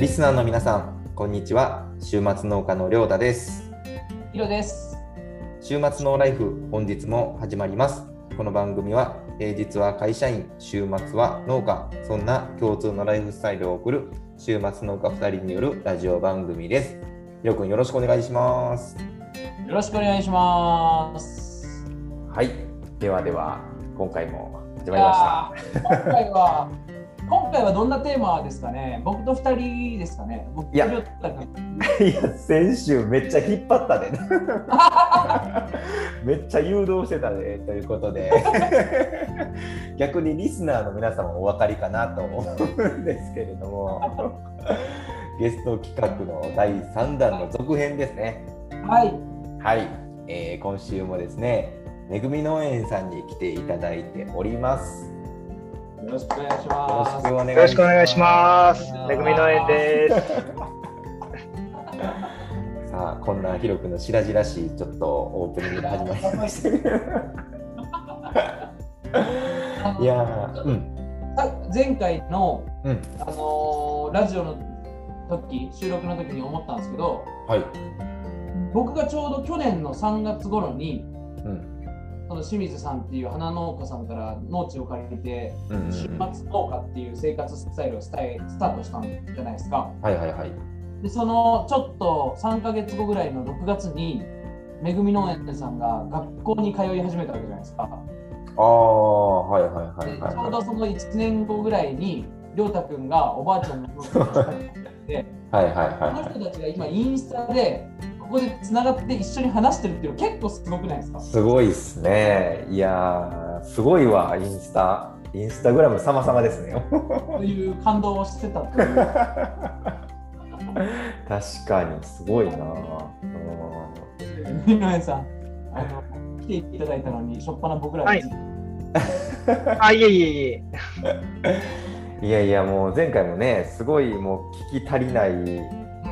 リスナーの皆さん、こんにちは。週末農家のりょうたです。ヒロです。週末のライフ、本日も始まります。この番組は、平日は会社員、週末は農家、そんな共通のライフスタイルを送る週末農家2人によるラジオ番組です。ひろくん、よろしくお願いします。よろしくお願いします。はい。ではでは、今回も始いまりましやー今回は今回はどんなテーマですかね？僕と二人ですかね？僕いや先週めっちゃ引っ張ったで、めっちゃ誘導してたねということで。逆にリスナーの皆様もお分かりかなと思うんですけれども。ゲスト企画の第3弾の続編ですね。はい。はい、えー今週もですねめぐみ農園さんに来ていただいておりますよろしくお願いします。よろしくお願いします。めぐみ農園です。さあこんなひろくんの白々しいちょっとオープニングが始まりました いやーうんさ前回のうんあのーラジオの時収録の時に思ったんですけど、はい僕がちょうど去年の3月頃にうんその清水さんっていう花農家さんから農地を借りて週末農家っていう生活スタイルをスタイスタートしたんじゃないですか？はいはいはいでそのちょっと3ヶ月後ぐらいの6月にめぐみ農園さんが学校に通い始めたわけじゃないですか。ああはいはいはいではいちょうどその1年後ぐらいにりょうたくんがおばあちゃんの家に来て はいはいこのは人たちが今インスタでここでつながって一緒に話してるっていうの結構すごくないですか？いすごいっすね。いやーすごいわインスタ。インスタグラム様々ですね。という感動をしてたという。確かにすごいなうん。めぐみ農園さんあの来ていただいたのにしょっぱな僕らはい。にあ、いえいえいえ。いやいやもう前回もねすごいもう聞き足りない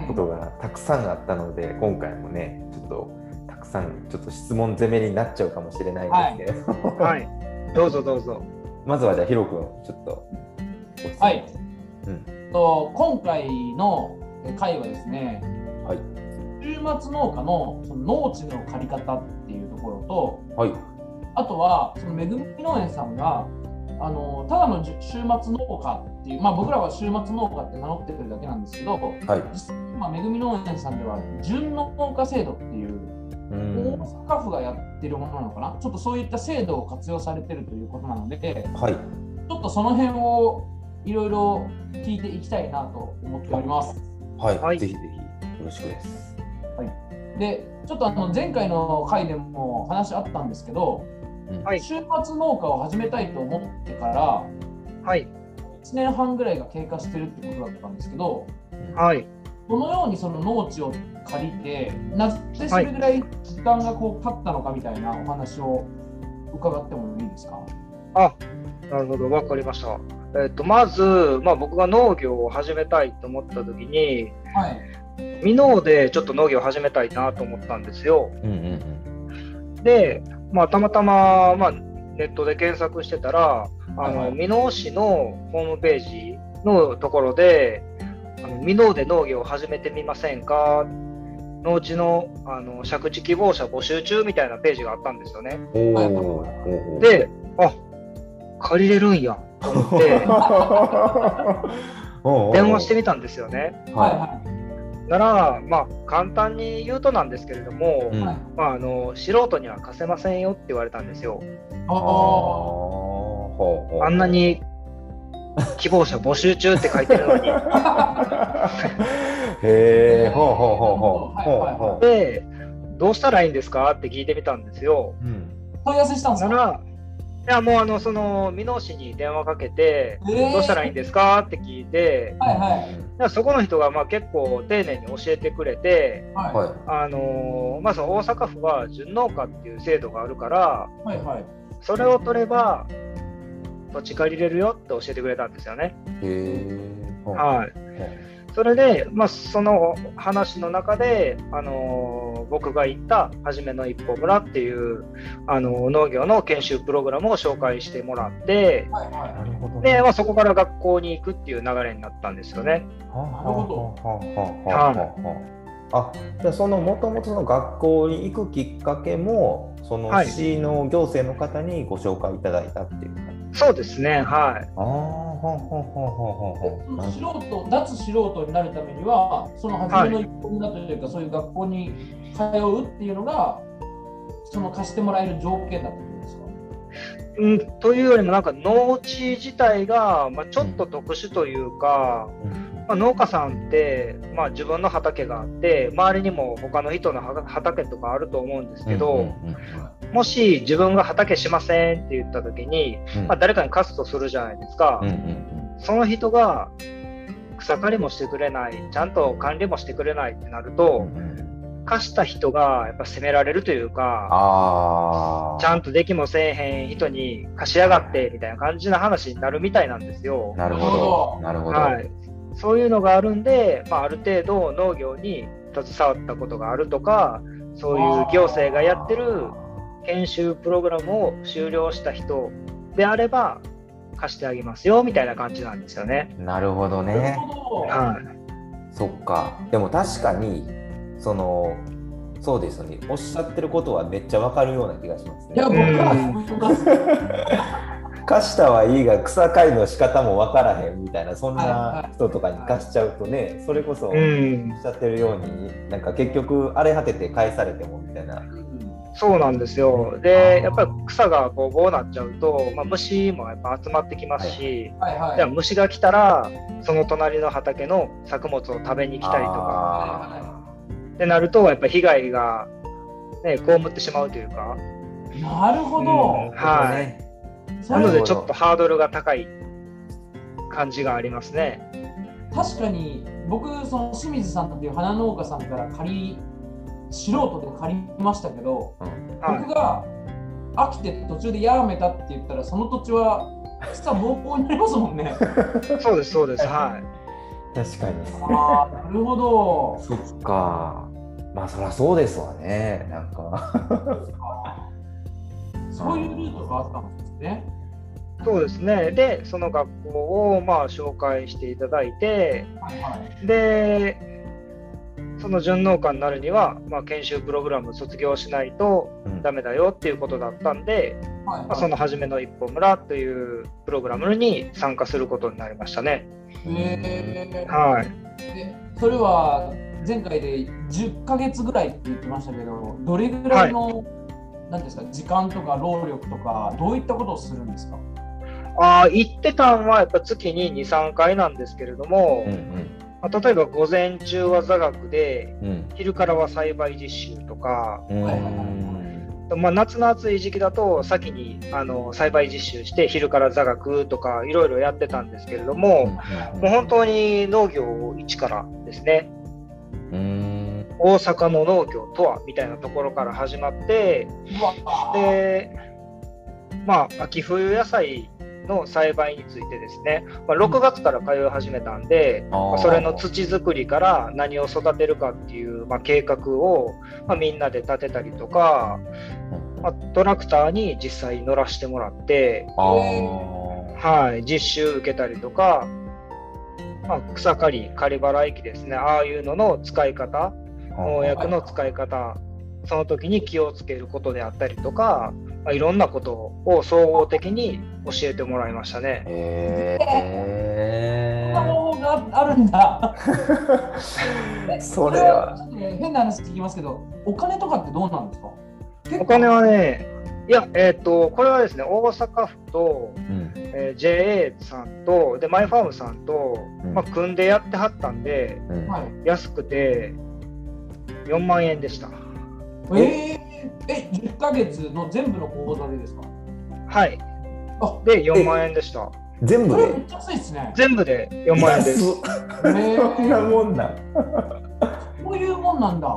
ことがたくさんあったので今回もねちょっとたくさんちょっと質問攻めになっちゃうかもしれないんですけれども、はい。どうぞどうぞ。まずはじゃあヒロ君ちょっとはい、うん。と今回の回はですねはい。週末農家のその農地の借り方っていうところとはい。あとはそのめぐみ農園さんがあのただの週末農家っていうまあ僕らは週末農家って名乗ってるだけなんですけどはい。実際今めぐみ農園さんでは準農家制度っていううん。大阪府がやってるものなのかな？ちょっとそういった制度を活用されてるということなのではい。ちょっとその辺をいろいろ聞いていきたいなと思っております。はい、はい。ぜひぜひよろしくです。で、ちょっとあの前回の回でも話あったんですけど、うんはい週末農家を始めたいと思ってからはい。1年半ぐらいが経過してるってことだったんですけど、はい。どのようにその農地を借りて、なぜそれぐらい時間がこう経ったのかみたいなお話を伺ってもいいですか？あ、なるほど。わかりました。えっと、まず、まあ僕が農業を始めたいと思った時に、はい。箕面でちょっと農業を始めたいなと思ったんですよ。うんうんで、まあたまたま、まあネットで検索してたら、あの、箕面市のホームページのところで、あの箕面で農業を始めてみませんか？農地のあの借地希望者募集中みたいなページがあったんですよね。で、あ借りれるんや。と思って、電話してみたんですよね。はいなら、まあ、簡単に言うとなんですけれども、い、うんはいまあ、あの素人には貸せませんよって言われたんですよ。い。あーあほうほうあんなに希望者募集中って書いてるのに。へえほうほうほうほうはいはいはいほうほで、どうしたらいいんですかって聞いてみたんですよ。ううんあ、問い合わせしたんですか？なら、いやもうあのその箕面市に電話かけて、えー。どうしたらいいんですかって聞いて、はいはい。そこの人がまあ結構丁寧に教えてくれて、はい。はい。あのーまあ、その大阪府は準農家っていう制度があるから、はいはい。それを取れば土地借りれるよって教えてくれたんですよね。へえほうはい。それで、まあ、その話の中で、あのー僕が行った「はじめの一歩村」っていう、あのー農業の研修プログラムを紹介してもらってはいはなるほど、で、まあ、そこから学校に行くっていう流れになったんですよね。なるほはあはあはあはああじゃあそのもともとの学校に行くきっかけもそのはい。市の行政の方にご紹介いただいたっていう感じそうですね、はい。ああはあはあはあはあい。なるほど素人、脱素人になるためには、その初めの一歩目だというか、そういう学校に通うっていうのが、その貸してもらえる条件だったんですかうん、というよりもなんか農地自体が、まあ、ちょっと特殊というか、まあ、農家さんって、まあ、自分の畑があって周りにも他の人のは畑とかあると思うんですけど、うんうんもし自分が畑しませんって言った時に、うん。まあ、誰かに貸すとするじゃないですか、うんうんその人が草刈りもしてくれないちゃんと管理もしてくれないってなるうんと、うんうん。貸した人がやっぱ責められるというか。ちゃんとできもせえへん人に貸しやがってみたいな感じな話になるみたいなんですよ。なるほど。なるほど、はい、そういうのがあるんで、まあ、ある程度農業に携わったことがあるとかそういう行政がやってる研修プログラムを終了した人であれば貸してあげますよみたいな感じなんですよね。なるほどね。はい、そっか。でも確かにそのそうですよね。おっしゃってることはめっちゃわかるような気がしますいや、ね僕は。貸したはいいが草刈りの仕方もわからへんみたいなそんない人とかに貸しちゃうとねそれこそおっうん、しゃってるようになんか結局荒れ果てて返されてもみたいなそうなんですよ。で、やっぱり草がボーボーなっちゃうと、まあ、虫もやっぱ集まってきますし、はい。はい。じゃあ虫が来たらその隣の畑の作物を食べに来たりとか。あってなるとやっぱ被害が、ね、被ってしまうというか。なるほど。うん。ーはい。なのでちょっとハードルが高い感じがありますね。確かに僕その清水さんっていう花農家さんから借り素人で借りましたけど、はい僕が飽きて途中でやめたって言ったらその土地は草ぼうぼうになりますもんね。そうですそうですは確かにああなるほど。そっかまあそりゃそうですわねなんか そういうルートがあったんですね。いそうですねでその学校をまあ紹介していただいてはいはい。でその純農家になるには、まあ、研修プログラム卒業しないとうん。ダメだよっていうことだったんで、はいまあ、その初めの一歩村というプログラムに参加することになりましたね。へー。はい。でそれは前回で10ヶ月ぐらいって言ってましたけど、どれぐらいの、なんですか時間とか労力とか、どういったことをするんですか？あー行ってたんはやっぱ月に2、3回なんですけれども、うんまあ、例えば午前中は座学で、うん。うん昼からは栽培実習とか、まあ、夏の暑い時期だと先にあの栽培実習して昼から座学とかいろいろやってたんですけれども、もう本当に農業を一からですね、うん。大阪の農業とはみたいなところから始まって、で、まあ、秋冬野菜の栽培についてですね、まあ、6月から通い始めたんで、まあそれの土作りから何を育てるかっていう、まあ、計画を、まあ、みんなで立てたりとか、まあ、トラクターに実際乗らせてもらって、あはい、実習受けたりとか、まあ、草刈り、刈り払い機ですね、ああいうのの使い方、農薬の使い方、その時に気をつけることであったりとか、まあ、いろんなことを総合的に教えてもらいましたね。へえ そんな方法があるんだ。えそれはちょっとね変な話聞きますけど、お金とかってどうなんですか？お金はね、いや、えっ、と、これはですね、大阪府と、うん。えー JA さんと、で、マイファームさんと、うん。まあ、組んでやってはったんで、うん。はい、安くて4万円でした。えー、え、10ヶ月の全部の口座でですか？はい。あで、4万円でした。全部で？これめっちゃ安いですね。全部で4万円です。安っへそんなーもんなんこういうもんなんだ。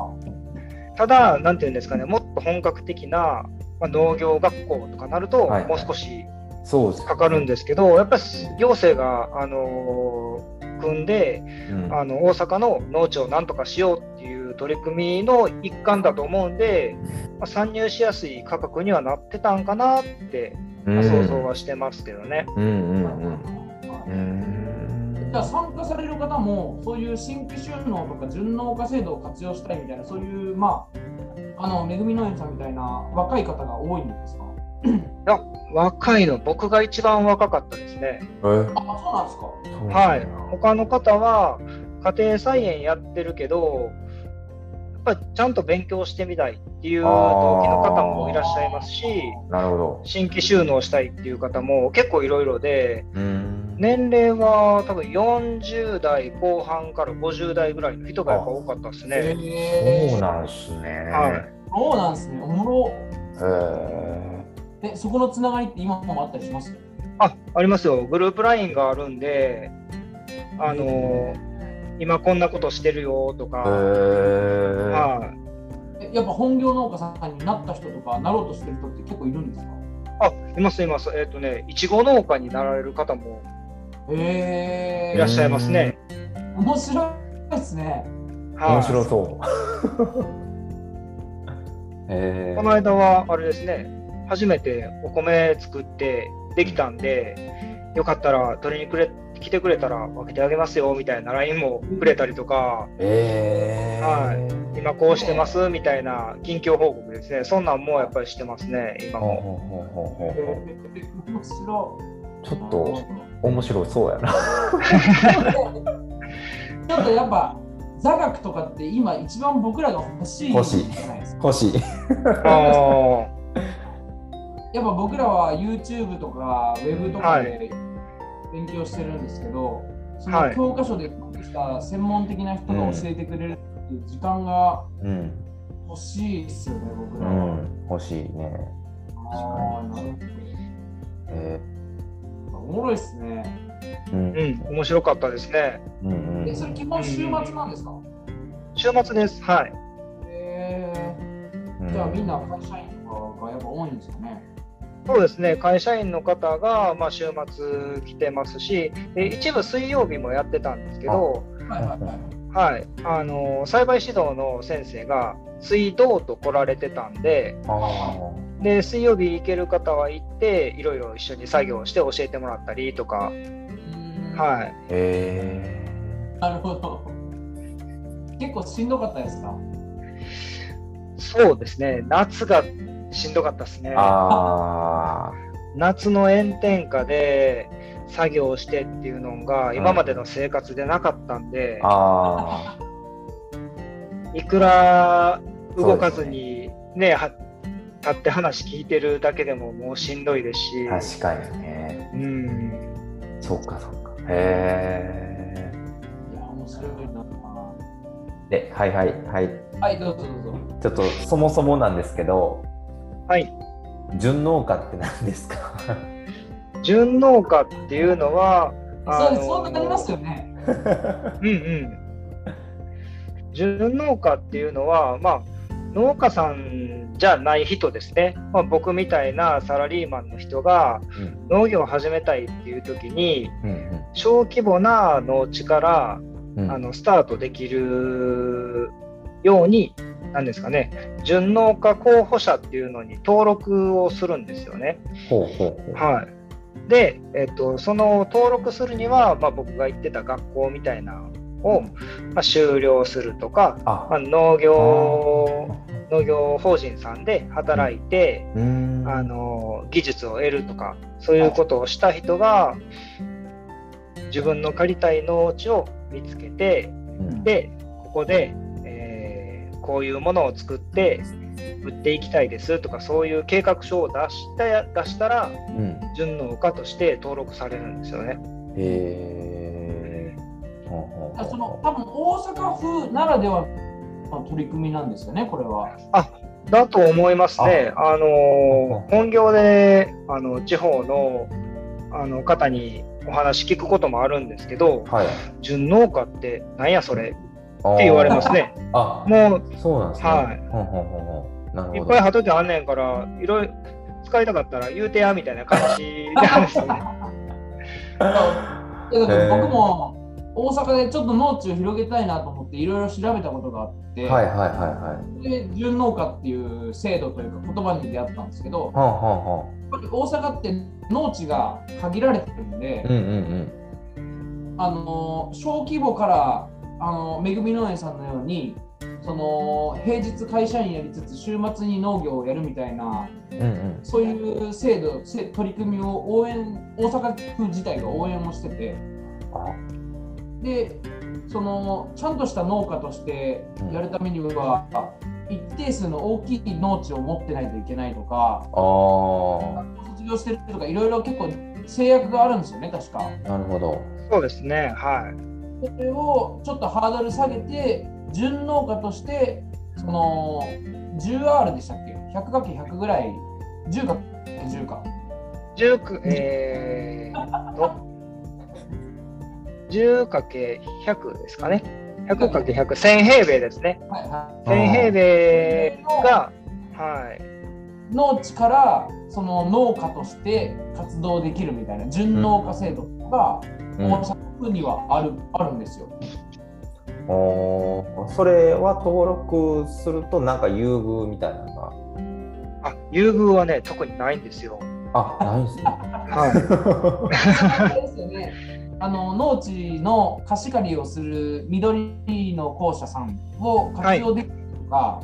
ただ、なんていうんですかね、もっと本格的な、まあ、農業学校とかなると、はいはいもう少しそうですかかるんですけど、やっぱり行政が、あのー組んで、うんあの大阪の農地をなんとかしようっていう取り組みの一環だと思うんで、まあ、参入しやすい価格にはなってたんかなって、まあ想像はしてますけどね。うんうんうんうんじゃあ参加される方もそういう新規収納とか純農家制度を活用したいみたいなそういうまああのめぐみ農園さんみたいな若い方が多いんですか？若いの、僕が一番若かったですね。え？あそうなんですかはいや。他の方は家庭菜園やってるけど、ぱりちゃんと勉強してみたいっていう動機の方もいらっしゃいますし、なるほど。新規収納したいっていう方も結構いろいろで、うん年齢は多分40代後半から50代ぐらいの人がやっぱ多かったですね。へそうなんすね。はいそうなんですねおもろへえそこのつながりって今もあったりします？あ、ありますよ。グループ LINE があるんで、あの今こんなことしてるよとか。はい。えやっぱ本業農家さんになった人とかなろうとしてる人って結構いるんですか？あ、いますいます。えっ、とね、いちご農家になられる方もいらっしゃいますね。面白いですねはい面白そう。この間はあれですね、初めてお米作ってできたんで、よかったら取りにくれ来てくれたら分けてあげますよみたいな LINE もくれたりとか、ええ。は今こうしてますみたいな近況報告ですね、そんなんもやっぱりしてますね、今も。面白いちょっと面白そうやな。ちょっとやっぱ座学とかって今一番僕らが欲しい欲しいじゃないですか。欲しい。あやっぱ僕らは YouTube とか Web とかはで勉強してるんですけど、そはいの教科書でした専門的な人が教えてくれるっていう時間がうん。欲しいですよね、僕うらは。ん。欲しいね。あーなるえほどおもろいですね。ーうんーうん、面白かったですね。うんうんえ、それ基本週末なんですか、週末です。はい。えうんー、じゃあみんな会社員とかがやっぱ多いんですかね？そうですね、会社員の方が、まあ、週末来てますし、で一部水曜日もやってたんですけど、はいはいはい。はい、あの栽培指導の先生が水道と来られてたんであで、水曜日行ける方は行って、いろいろ一緒に作業して教えてもらったりとか、うんはい、ー。へなるほど。結構しんどかったですか？そうですね、夏がしんどかったですね夏の炎天下で作業してっていうのが今までの生活でなかったんでー、あいくら動かずにね、は立って話聞いてるだけでももうしんどいですし、ー確かにね。うん、そうかそうか。へいや、面白いな。え。で、はいはいはい。はい、どうぞどうぞ。ちょっとそもそもなんですけど、はい、純農家って何ですか？純農家っていうのは、そうそうなりますよね。うんうん。純農家っていうのは、まあ、農家さんじゃない人ですね。まあ、僕みたいなサラリーマンの人がうん農業を始めたいっていう時に、うん小規模な農地からうんうんあのスタートできるように、なんですかね、純農家候補者っていうのに登録をするんですよね。ほうほうほう。はい。で、えっと、その登録するには、まあ、僕が行ってた学校みたいなのを、まあ、修了するとか、あまあ、農業農業法人さんで働いて、うーんあの技術を得るとかそういうことをした人が自分の借りたい農地を見つけてうんでここで、えーこういうものを作って売っていきたいですとかそういう計画書を出した出したらうん純農家として登録されるんですよね。へえ。ほうほうほうその多分大阪府ならではの取り組みなんですよね、これは。だと思いますね。あの本業であの地方のあの方にお話聞くこともあるんですけど、はい。純農家ってなんやそれ？っって言われますね。あ、もうそうなんですね。はいほうほうほうほうなるほど。いっぱい畑あんねんから、いろいろ使いたかったら言うてやみたいな感じなんですよね。いやだから僕も大阪でちょっと農地を広げたいなと思っていろいろ調べたことがあって、はいはいはいはい。で純農家っていう制度というか言葉に出会ったんですけど、はあはあはやっぱり大阪って農地が限られてるんで、あ。うんうんあの小規模からあのめぐみ農園さんのようにその平日会社員やりつつ週末に農業をやるみたいなうん。うんうん。そういう制度せ取り組みを応援大阪府自体が応援をしててあでそのちゃんとした農家としてやるためには、一定数の大きい農地を持ってないといけないとか卒業してるとかいろいろ結構制約があるんですよね確か。なるほど。そうですね。はい。それをちょっとハードル下げて純農家としてその 10R でしたっけ？100×100 ぐらい。10×10 か10えーっと、10×100 ですかね。100×100、1000平米ですね。はいは1000平米が、はい。い農地からその農家として活動できるみたいな純農家制度がうん大阪府にはある,、あるんですよ。おーそれは登録するとなんか優遇みたいなのが？あ、優遇はね、特にないんですよ。あ、ないんですね。はあれですよねあの農地の貸し借りをする緑の公社さんを活用できるとか、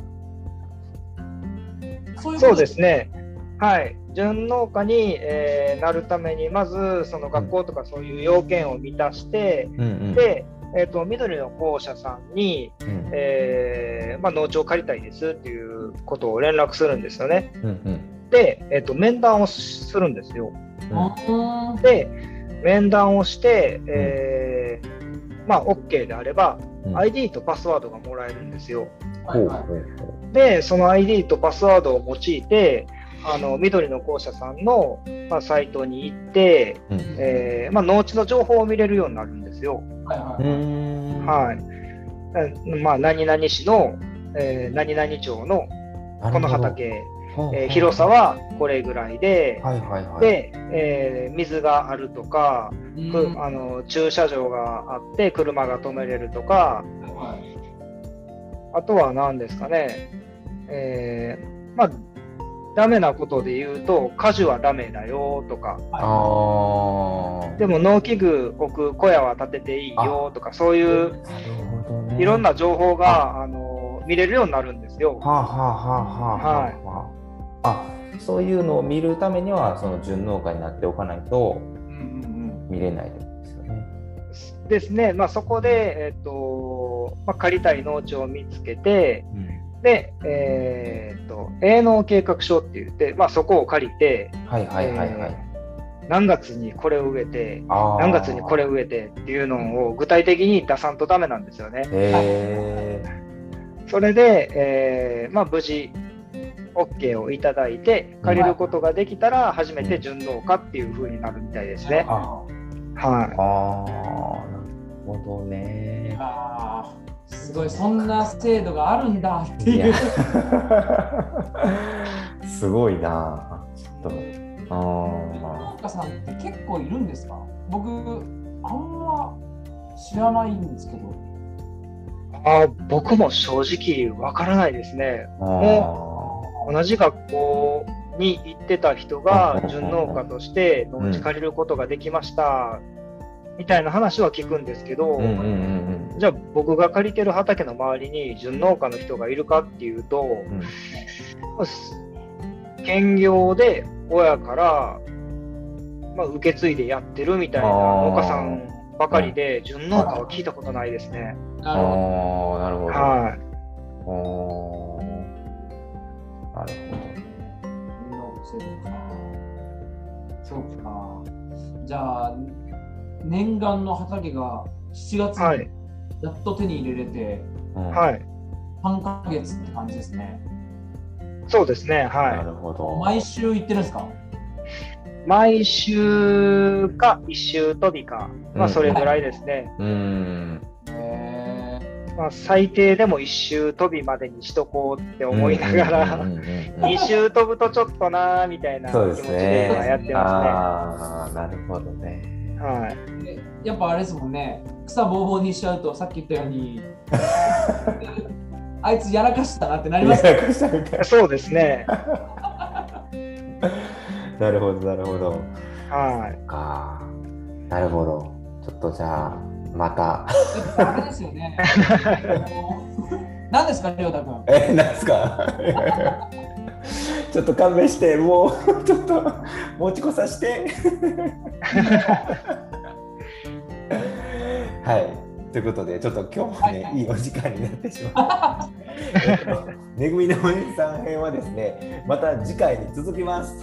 そうい。いうことそうですね。はい。純農家に、えーなるために、まず、その学校とかそういう要件を満たして、うんうん。で、えー、と緑の校舎さんに、うんえーまあ、農地を借りたいですっていうことを連絡するんですよね。うんうんで、えー、と面談をするんですよ。うんで、面談をして、えーまあ、OK であれば、うん ID とパスワードがもらえるんですよ。はいで、その ID とパスワードを用いて、あの緑の校舎さんの、まあ、サイトに行って、う。うん。えーまあ、農地の情報を見れるようになるんですよ。はいまあ、何々市の、えー何々町のこの畑、えー広さはこれぐらいで、はいはいはい。で、えー水があるとか、うん。くあの駐車場があって車が止めれるとか、はい。あとは何ですかね、えーまあ、ダメなことで言うと、果樹はダメだよとか。でも農機具置く小屋は建てていいよとか、そういうね。いろんな情報があの見れるようになるんですよ。はあはあはあはあはあ。あ、そういうのを見るためにはその純農家になっておかないとうんうん見れないですよね。ですね、まあ、そこで、えっとまあ、借りたい農地を見つけて、うん。で、えーっと営農計画書って言って、まあ、そこを借りて、はいはいはいはい。何月にこれを植えて、何月にこれを植えてっていうのを具体的に出さんとダメなんですよね。へそれで、えーまあ、無事 OK をいただいて借りることができたら初めて純農家っていう風になるみたいですね。あはああ、なるほどね。あーすごいそんな制度があるんだっていう。すごいな。ちょっと。あ農家さんって結構いるんですか？僕あんま知らないんですけど。い、あー僕も正直わからないですね。あ。同じ学校に行ってた人がうん純農家として農地借りることができましたみたいな話は聞くんですけど、うんうんうんじゃあ僕が借りてる畑の周りに純農家の人がいるかっていうと、うん。兼業で親から、まあ、受け継いでやってるみたいな農家さんばかりで、純農家は聞いたことないですね。なるほああ、なるほど。はい。なるほど。そうか。じゃあ、念願の畑が7月にはい。やっと手に入れれて、うんはい。3ヶ月って感じですね。そうですね。なはるほど。毎週行ってるんですか？い。毎週か一週飛びか、まあそれぐらいですね。うーん。へまあ最低でも一周飛びまでにしとこうって思いながら、うんうんうんうん 二周飛ぶとちょっとなーみたいな気持ちでやってまああ、なるほどね。すね。はい。やっぱあれですもんね、草ぼうぼうにしちゃうとさっき言ったように あいつやらかしたなってなります。やらかしたみたいそうですね。なるほどなるほど。はい。か。なるほど。ちょっとじゃあまた。あれですよね。何ですかりょうたくんえなんですか？ちょっと勘弁してもうちょっと持ち越さしてはい。ということでちょっと今日もね、はい。い、いお時間になってしま っとめぐみのお姉さん編はですねまた次回に続きます。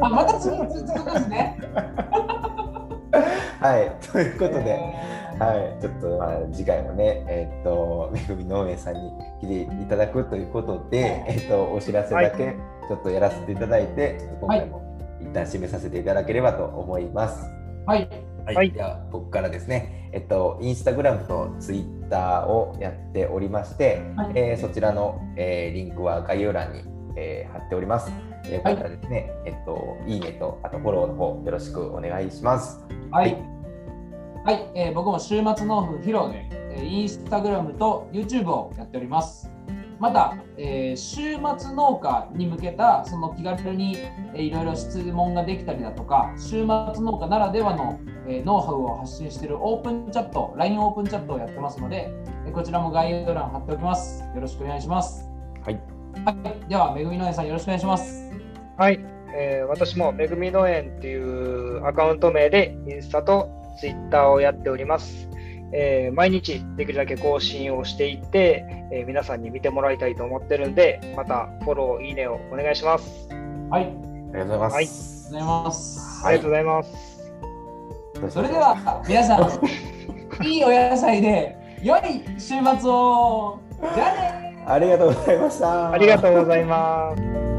あまた次続くんですね。はい。ということで、えはい、ちょっと、まあ、次回もね、えーっと、めぐみ農園さんに来ていただくということで、えーっと、お知らせだけちょっとやらせていただいて、ちょっと今回も一旦締めさせていただければと思います。ーはいはい、はいでは、僕からですね、えっと、インスタグラムとツイッターをやっておりまして、はいえーそちらの、えーリンクは概要欄に、えー貼っております。えーよかったらですね、えっと、いいねと、あとフォローの方、よろしくお願いします。はい。はい、えー僕も週末農夫ヒロで、えーインスタグラムと YouTube をやっております。また、えー週末農家に向けたその気軽に、えーいろいろ質問ができたりだとか、週末農家ならではの、えーノウハウを発信しているオープンチャット、LINE オープンチャットをやってますので、えーこちらも概要欄貼っておきます。よろしくお願いします。はい。はい、では、めぐみのえさんよろしくお願いします。はい。えー私もめぐみ農園っていうアカウント名でインスタとツイッターをやっております。えー毎日できるだけ更新をしていって、えー皆さんに見てもらいたいと思ってるんで、またフォロー、いいねをお願いします。はい、ありがとうございます。ありがとうございます。それでは皆さん、いいお野菜で良い週末をじゃあねありがとうございました。ありがとうございます。